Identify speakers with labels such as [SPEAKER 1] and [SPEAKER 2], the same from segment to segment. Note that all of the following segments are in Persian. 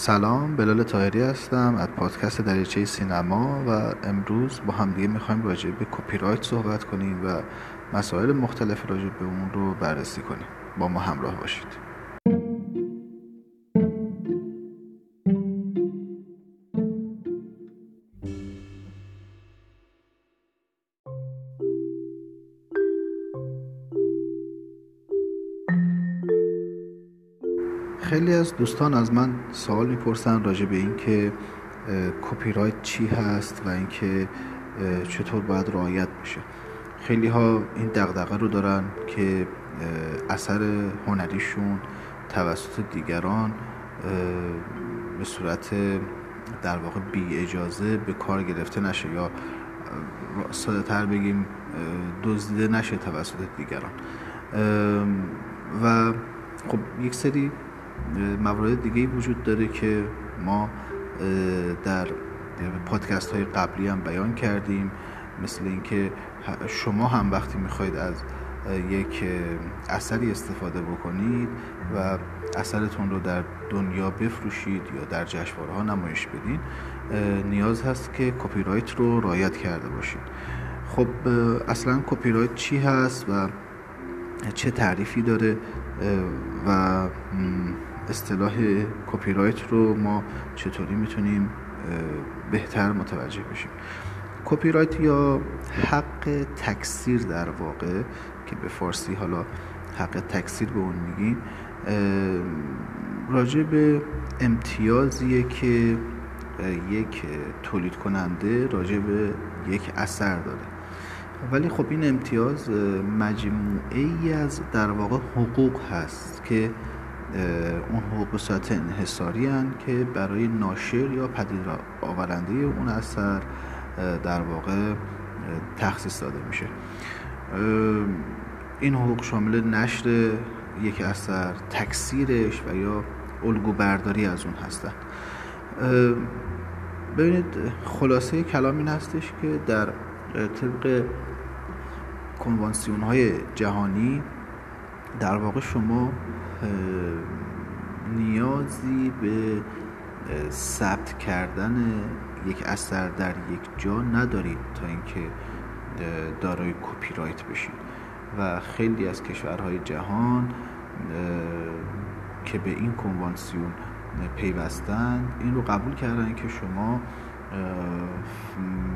[SPEAKER 1] سلام بلال تاهری هستم از پادکست دریچه سینما و امروز با همدیگه می‌خوایم راجع به کپی رایت صحبت کنیم و مسائل مختلف راجع به اون رو بررسی کنیم. با ما همراه باشید. خیلی از دوستان از من سوال می‌پرسن راجع به این که کپی رایت چی هست و اینکه چطور باید رعایت بشه. خیلی ها این دغدغه رو دارن که اثر هنریشون توسط دیگران به صورت در واقع بی اجازه به کار گرفته نشه یا ساده تر بگیم دزدیده نشه توسط دیگران. و خب یک سری موارد دیگه وجود داره که ما در پادکست های قبلی هم بیان کردیم مثل اینکه شما هم وقتی می‌خواید از یک اثری استفاده بکنید و اثرتون رو در دنیا بفروشید یا در جشنواره ها نمایش بدین نیاز هست که کپی رایت رو رعایت کرده باشید. خب اصلا کپی رایت چی هست و چه تعریفی داره؟ و اصطلاح کپی رایت رو ما چطوری می‌تونیم بهتر متوجه بشیم. کپی رایت یا حق تکثیر در واقع که به فارسی حالا حق تکثیر به اون میگیم راجع به امتیازیه که یک تولید کننده راجع به یک اثر داره. ولی خب این امتیاز مجموعه ای از در واقع حقوق هست که اون حقوق صورت انحصاری که برای ناشر یا پدید آورنده اون اثر در واقع تخصیص داده میشه. این حقوق شامل نشر یک اثر تکثیرش و یا الگو برداری از اون هستن. ببینید خلاصه کلام این هستش که در طبق کنوانسیون های جهانی در واقع شما نیازی به ثبت کردن یک اثر در یک جا ندارید تا اینکه دارای کپی رایت بشید. و خیلی از کشورهای جهان که به این کنوانسیون پیوستند این رو قبول کردن که شما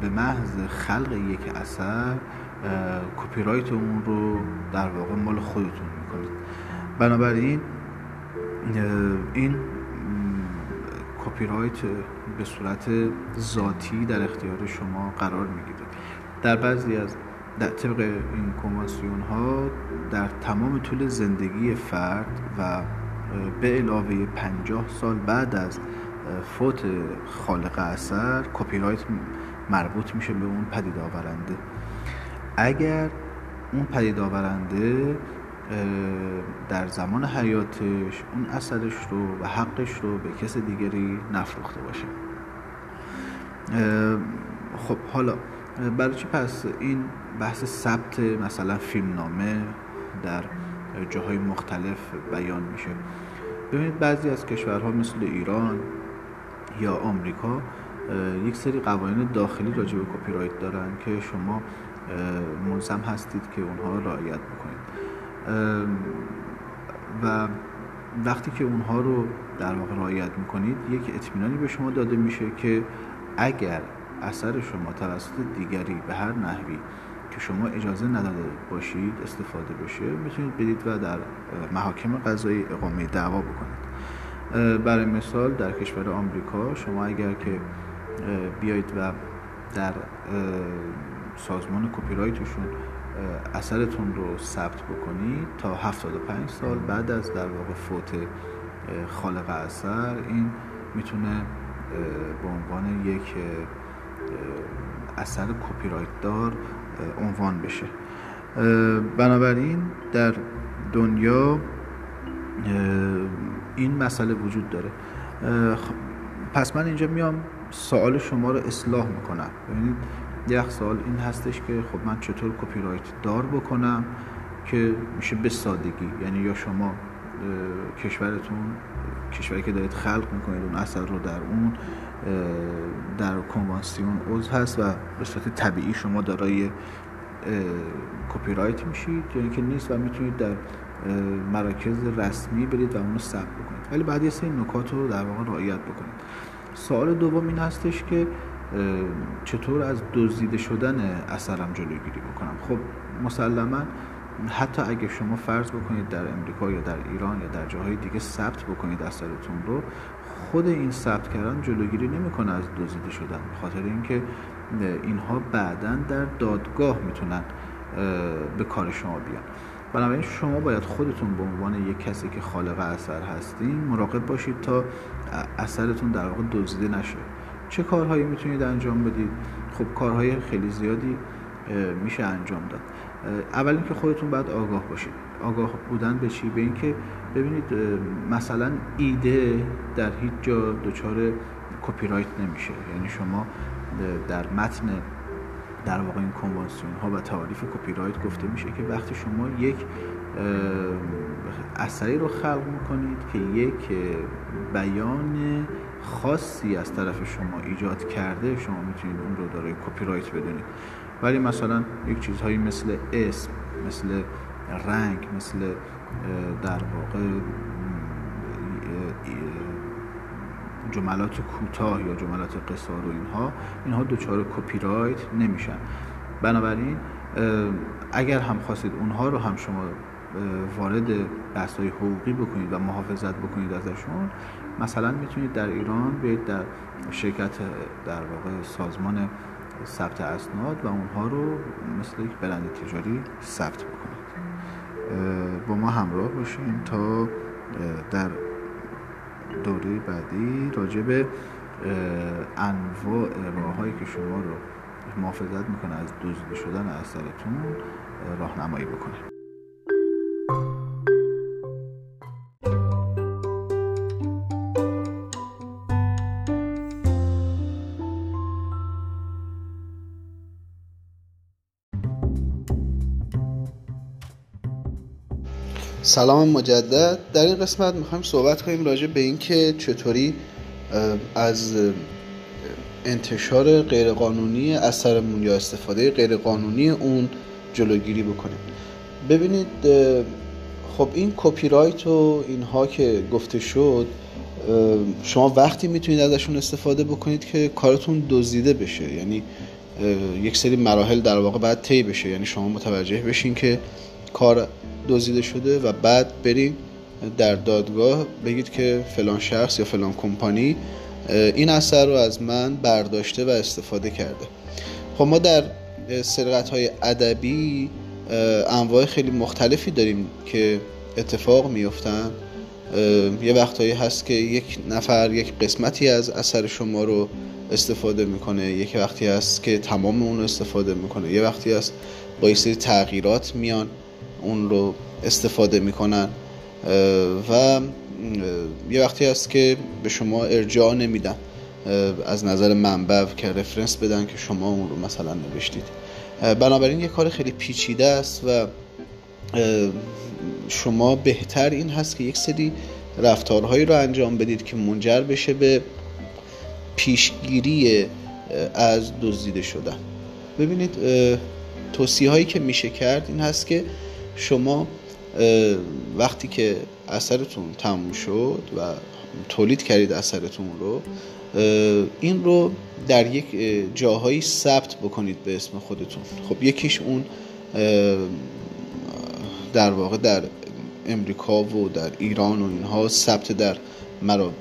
[SPEAKER 1] به محض خلق یک اثر کپی رایت اون رو در واقع مال خودتون می‌کنید. بنابراین این کپی رایت به صورت ذاتی در اختیار شما قرار می‌گیره. در بعضی از در طبق این کنوانسیون ها در تمام طول زندگی فرد و به علاوه 50 سال بعد از فوت خالق اثر کپی رایت مربوط میشه به اون پدید آورنده اگر اون پدید آورنده در زمان حیاتش اون اثرش رو و حقش رو به کس دیگری نفروخته باشه. خب حالا برای چی پس این بحث ثبت مثلا فیلمنامه در جاهای مختلف بیان میشه؟ ببینید بعضی از کشورها مثل ایران یا آمریکا یک سری قوانین داخلی راجع به کپی رایت دارن که شما ملزم هستید که اونها رعایت بکنید. و وقتی که اونها رو در واقع رعایت می‌کنید یک اطمینانی به شما داده میشه که اگر اثر شما توسط دیگری به هر نحوی که شما اجازه نداده باشید استفاده بشه می‌تونید بدید و در محاکم قضایی اقامه دعوا بکنید. برای مثال در کشور آمریکا شما اگر که بیایید و در سازمان کپی رایتشون اثرتون رو ثبت بکنید تا 75 سال بعد از در واقع فوت خالق اثر این می‌تونه به عنوان یک اثر کپی رایت دار عنوان بشه. بنابراین در دنیا این مسئله وجود داره. پس من اینجا میام سوال شما رو اصلاح می‌کنم. ببینید یک سال این هستش که خب من چطور کپی رایت دار بکنم که میشه به سادگی یعنی یا شما کشورتون کشوری که دارید خلق می‌کنید اون اثر رو در اون در کنوانسیون عضو هست و به صورت طبیعی شما دارای کپی رایت میشید. یا اینکه نیست و می‌تونید در مراکز رسمی برید و اونو ثبت بکنید. ولی بعد یه سری نکات رو در واقع رعایت بکنید. سوال دوم این هستش که چطور از دزدیده شدن اثرم جلوگیری بکنم؟ خب مسلما حتی اگه شما فرض بکنید در امریکا یا در ایران یا در جاهای دیگه ثبت بکنید اثرتون رو خود این ثبت کردن جلوگیری نمی‌کنه از دزدیده شدن به خاطر اینکه اینها بعدا در دادگاه می‌تونن به کار شما بیان. بنابراین شما باید خودتون به عنوان یک کسی که خالق اثر هستین مراقب باشید تا اثرتون در واقع دزدیده نشه. چه کارهایی می‌تونید انجام بدید؟ خب کارهای خیلی زیادی میشه انجام داد. اول اینکه خودتون باید آگاه باشید. آگاه بودن به چی؟ به اینکه ببینید مثلا ایده در هیچ جا دچار کپی رایت نمیشه. یعنی شما در متن در واقع این کنوانسیون ها و تعاریف کپی رایت گفته میشه که وقتی شما یک اثری رو خلق می‌کنید که یک بیان خاصی از طرف شما ایجاد کرده شما می‌تونید اون رو دارای کپی رایت بدونید. ولی مثلا یک چیزهایی مثل اسم مثل رنگ مثل در واقع جملات کوتاه یا جملات قصار و اینها اینها دچار کپی رایت نمیشن. بنابراین اگر هم خواستید اونها رو هم شما وارد بحث های حقوقی بکنید و محافظت بکنید ازشون. مثلا می‌تونید در ایران بیاید در شرکت در واقع سازمان ثبت اسناد و اونها رو مثل یک برند تجاری ثبت بکنید. با ما همراه باشین تا در دوره بعدی راجع به انواع راههایی که شما رو محافظت می‌کنه از دزدیده شدن اثرتون راهنمایی بکنه سلام مجدد. در این قسمت می‌خوایم صحبت کنیم راجع به اینکه چطوری از انتشار غیرقانونی اثرمون یا استفاده غیرقانونی اون جلوگیری بکنیم. ببینید خب این کپی رایت و اینها که گفته شد شما وقتی می‌تونید ازشون استفاده بکنید که کارتون دزدیده بشه. یعنی یک سری مراحل در واقع باید طی بشه. یعنی شما متوجه بشین که کار دزدیده شده و بعد بریم در دادگاه بگید که فلان شخص یا فلان کمپانی این اثر رو از من برداشته و استفاده کرده. خب ما در سرقت های ادبی انواع خیلی مختلفی داریم که اتفاق میفتن یه وقتهایی هست که یک نفر یک قسمتی از اثر شما رو استفاده می‌کنه. یک وقتی هست که تمام اون استفاده می‌کنه. یه وقتی هست با یه سری تغییرات میان. اون رو استفاده می‌کنن. و یه وقتی هست که به شما ارجاع نمیدن از نظر منبع که رفرنس بدن که شما اون رو مثلا نوشتید. بنابراین یه کار خیلی پیچیده است و شما بهتر این هست که یک سری رفتارهایی رو انجام بدید که منجر بشه به پیشگیری از دزدیده شدن. ببینید توصیه هایی که میشه کرد این هست که شما وقتی که اثرتون تموم شد و تولید کردید اثرتون رو این رو در یک جاهایی ثبت بکنید به اسم خودتون. خب یکیش اون در واقع در امریکا و در ایران و اینها ثبت در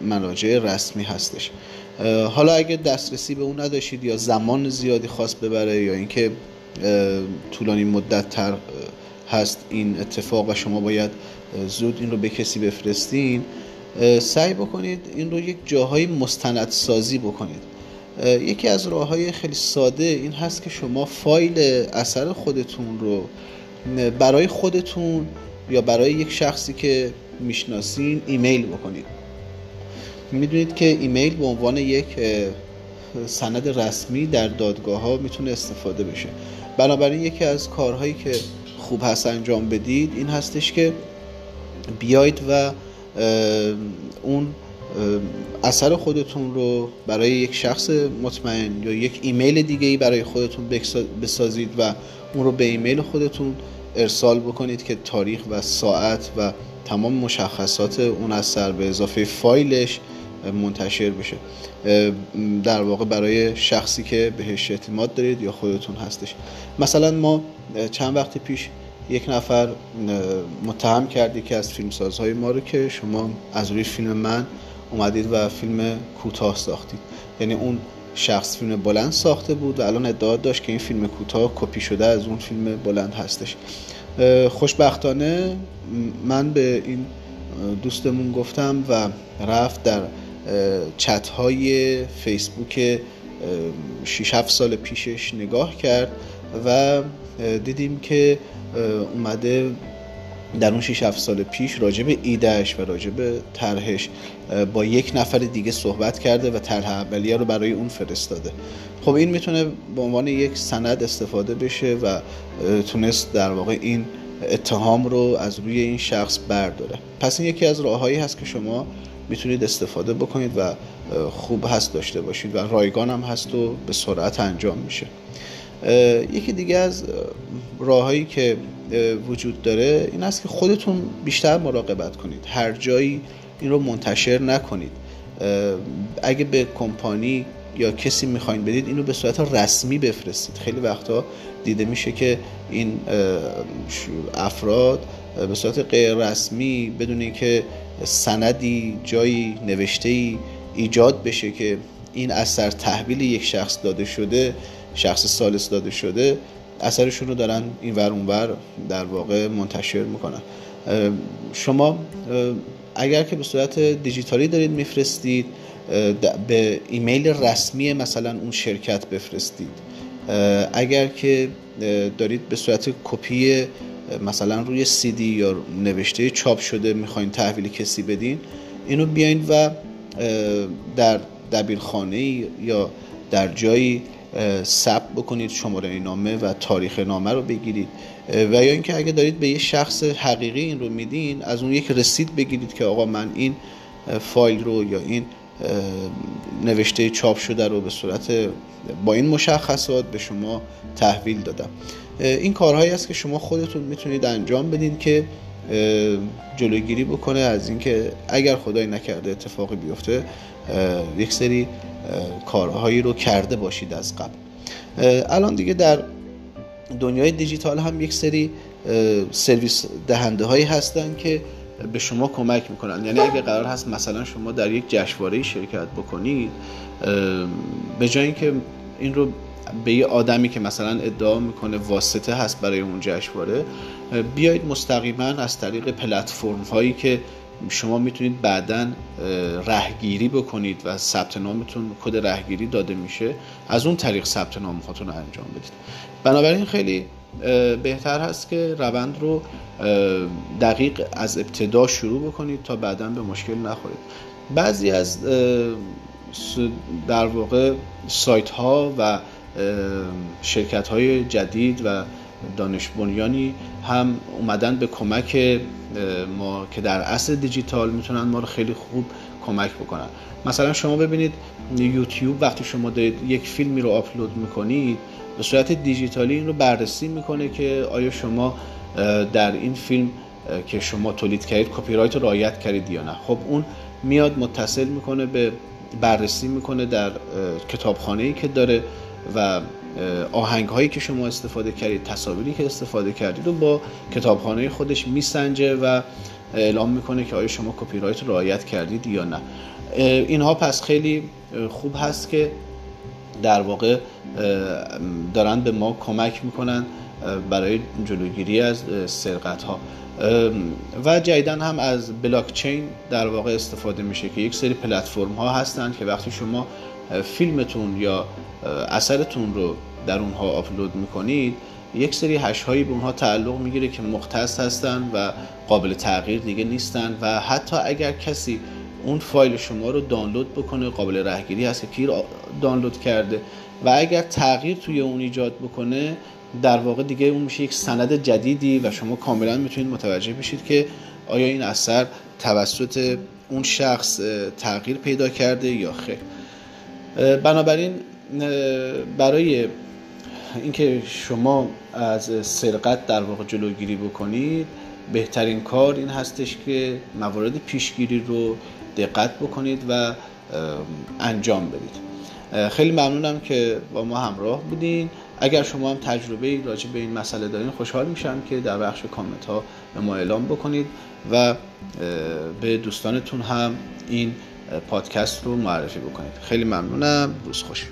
[SPEAKER 1] مراجع رسمی هستش. حالا اگه دسترسی به اون نداشتید یا زمان زیادی خواست ببره یا اینکه طولانی مدت تر هست این اتفاق و شما باید زود این رو به کسی بفرستین سعی بکنید این رو یک جاهای مستند سازی بکنید. یکی از راه های خیلی ساده این هست که شما فایل اثر خودتون رو برای خودتون یا برای یک شخصی که می‌شناسین ایمیل بکنید. می‌دونید که ایمیل به عنوان یک سند رسمی در دادگاه ها می‌تونه استفاده بشه. بنابراین یکی از کارهایی که خوب هست انجام بدید این هستش که بیاید و اون اثر خودتون رو برای یک شخص مطمئن یا یک ایمیل دیگه ای برای خودتون بسازید و اون رو به ایمیل خودتون ارسال بکنید که تاریخ و ساعت و تمام مشخصات اون اثر به اضافه فایلش منتشر بشه. در واقع برای شخصی که بهش اعتماد دارید یا خودتون هستش. مثلا ما چند وقت پیش یک نفر متهم کردی که از فیلمسازهای ما رو که شما از روی فیلم من اومدید و فیلم کوتاه ساختید. یعنی اون شخص فیلم بلند ساخته بود و الان ادعا داشت که این فیلم کوتاه کپی شده از اون فیلم بلند هستش. خوشبختانه من به این دوستمون گفتم و رفت در چت های فیسبوک 6 7 سال پیشش نگاه کرد و دیدیم که اومده در اون 6 7 سال پیش راجع به ایدهش و راجع به طرحش با یک نفر دیگه صحبت کرده و طرح اولیه رو برای اون فرستاده. خب این می‌تونه به عنوان یک سند استفاده بشه و تونست در واقع این اتهام رو از روی این شخص برداره. پس این یکی از راههایی هست که شما می‌تونید استفاده بکنید و خوب هست داشته باشید و رایگان هم هست و به سرعت انجام میشه. یکی دیگه از راههایی که وجود داره این است که خودتون بیشتر مراقبت کنید. هر جایی این رو منتشر نکنید. اگه به کمپانی یا کسی می‌خواین بدید اینو به صورت رسمی بفرستید. خیلی وقتا دیده میشه که این افراد به صورت غیر رسمی بدون اینکه سندی جایی نوشته ای ایجاد بشه که این اثر تحویل یک شخص داده شده شخص سالس داده شده اثرشون رو دارن این ور اونور در واقع منتشر می‌کنن. شما اگر که به صورت دیجیتالی دارید میفرستید به ایمیل رسمی مثلا اون شرکت بفرستید. اگر که دارید به صورت کپی مثلا روی سی دی یا نوشته چاپ شده می‌خواین تحویل کسی بدین اینو بیاین و در دبیرخانه یا در جایی ثبت بکنید شماره نامه و تاریخ نامه رو بگیرید. و یا اینکه اگه دارید به یه شخص حقیقی این رو میدین از اون یک رسید بگیرید که آقا من این فایل رو یا این نوشته چاپ شده رو به صورت با این مشخصات به شما تحویل دادم. این کارهایی است که شما خودتون می‌تونید انجام بدین که جلوگیری بکنه از اینکه اگر خدای نکرده اتفاقی بیفته یک سری کارهایی رو کرده باشید از قبل. الان دیگه در دنیای دیجیتال هم یک سری سرویس دهنده هایی هستن که به شما کمک می‌کنن. یعنی اگه قرار هست مثلا شما در یک جشنواره شرکت بکنید به جای اینکه این رو به یه آدمی که مثلا ادعا می‌کنه واسطه هست برای اون جشنواره بیایید مستقیما از طریق پلتفرم هایی که شما می‌تونید بعدا رهگیری بکنید و ثبت نامتون کد رهگیری داده میشه از اون طریق ثبت نام خودتون انجام بدید. بنابراین خیلی بهتر هست که روند رو دقیق از ابتدا شروع بکنید تا بعدا به مشکل نخورید. بعضی از در واقع سایت ها و شرکت های جدید و دانش بنیانی هم اومدن به کمک ما که در اصل دیجیتال می‌تونن ما رو خیلی خوب کمک بکنن. مثلا شما ببینید یوتیوب وقتی شما دارید یک فیلمی رو آپلود می‌کنید به صورت دیجیتالی این رو بررسی می‌کنه که آیا شما در این فیلم که شما تولید کردید کپی رایت رو رعایت کردید یا نه. خب اون میاد متصل می‌کنه به بررسی می‌کنه در کتابخانه ای که داره و آهنگ هایی که شما استفاده کردید تصاویری که استفاده کردید و با کتابخانه خودش میسنجه و اعلام می‌کنه که آیا شما کپی رایت رعایت کردید یا نه. اینها پس خیلی خوب هست که در واقع دارن به ما کمک می‌کنن برای جلوگیری از سرقت ها و جدیدا هم از بلاک چین در واقع استفاده میشه که یک سری پلتفرم ها هستند که وقتی شما فیلمتون یا اثرتون رو در اونها آپلود می‌کنید یک هش هایی به اونها تعلق می‌گیره که مختص هستن و قابل تغییر دیگه نیستن و حتی اگر کسی اون فایل شما رو دانلود بکنه قابل رهگیری هست که کی دانلود کرده و اگر تغییر توی اون ایجاد بکنه در واقع دیگه اون میشه یک سند جدیدی و شما کاملا می‌تونید متوجه بشید که آیا این اثر توسط اون شخص تغییر پیدا کرده یا خیر. بنابراین برای اینکه شما از سرقت در واقع جلوگیری بکنید بهترین کار این هستش که موارد پیشگیری رو دقت بکنید و انجام بدید. خیلی ممنونم که با ما همراه بودین. اگر شما هم تجربه راجع به این مسئله دارین خوشحال میشم که در بخش کامنت ها به ما اعلام بکنید و به دوستانتون هم این پادکست رو معرفی بکنید. خیلی ممنونم. روز خوش.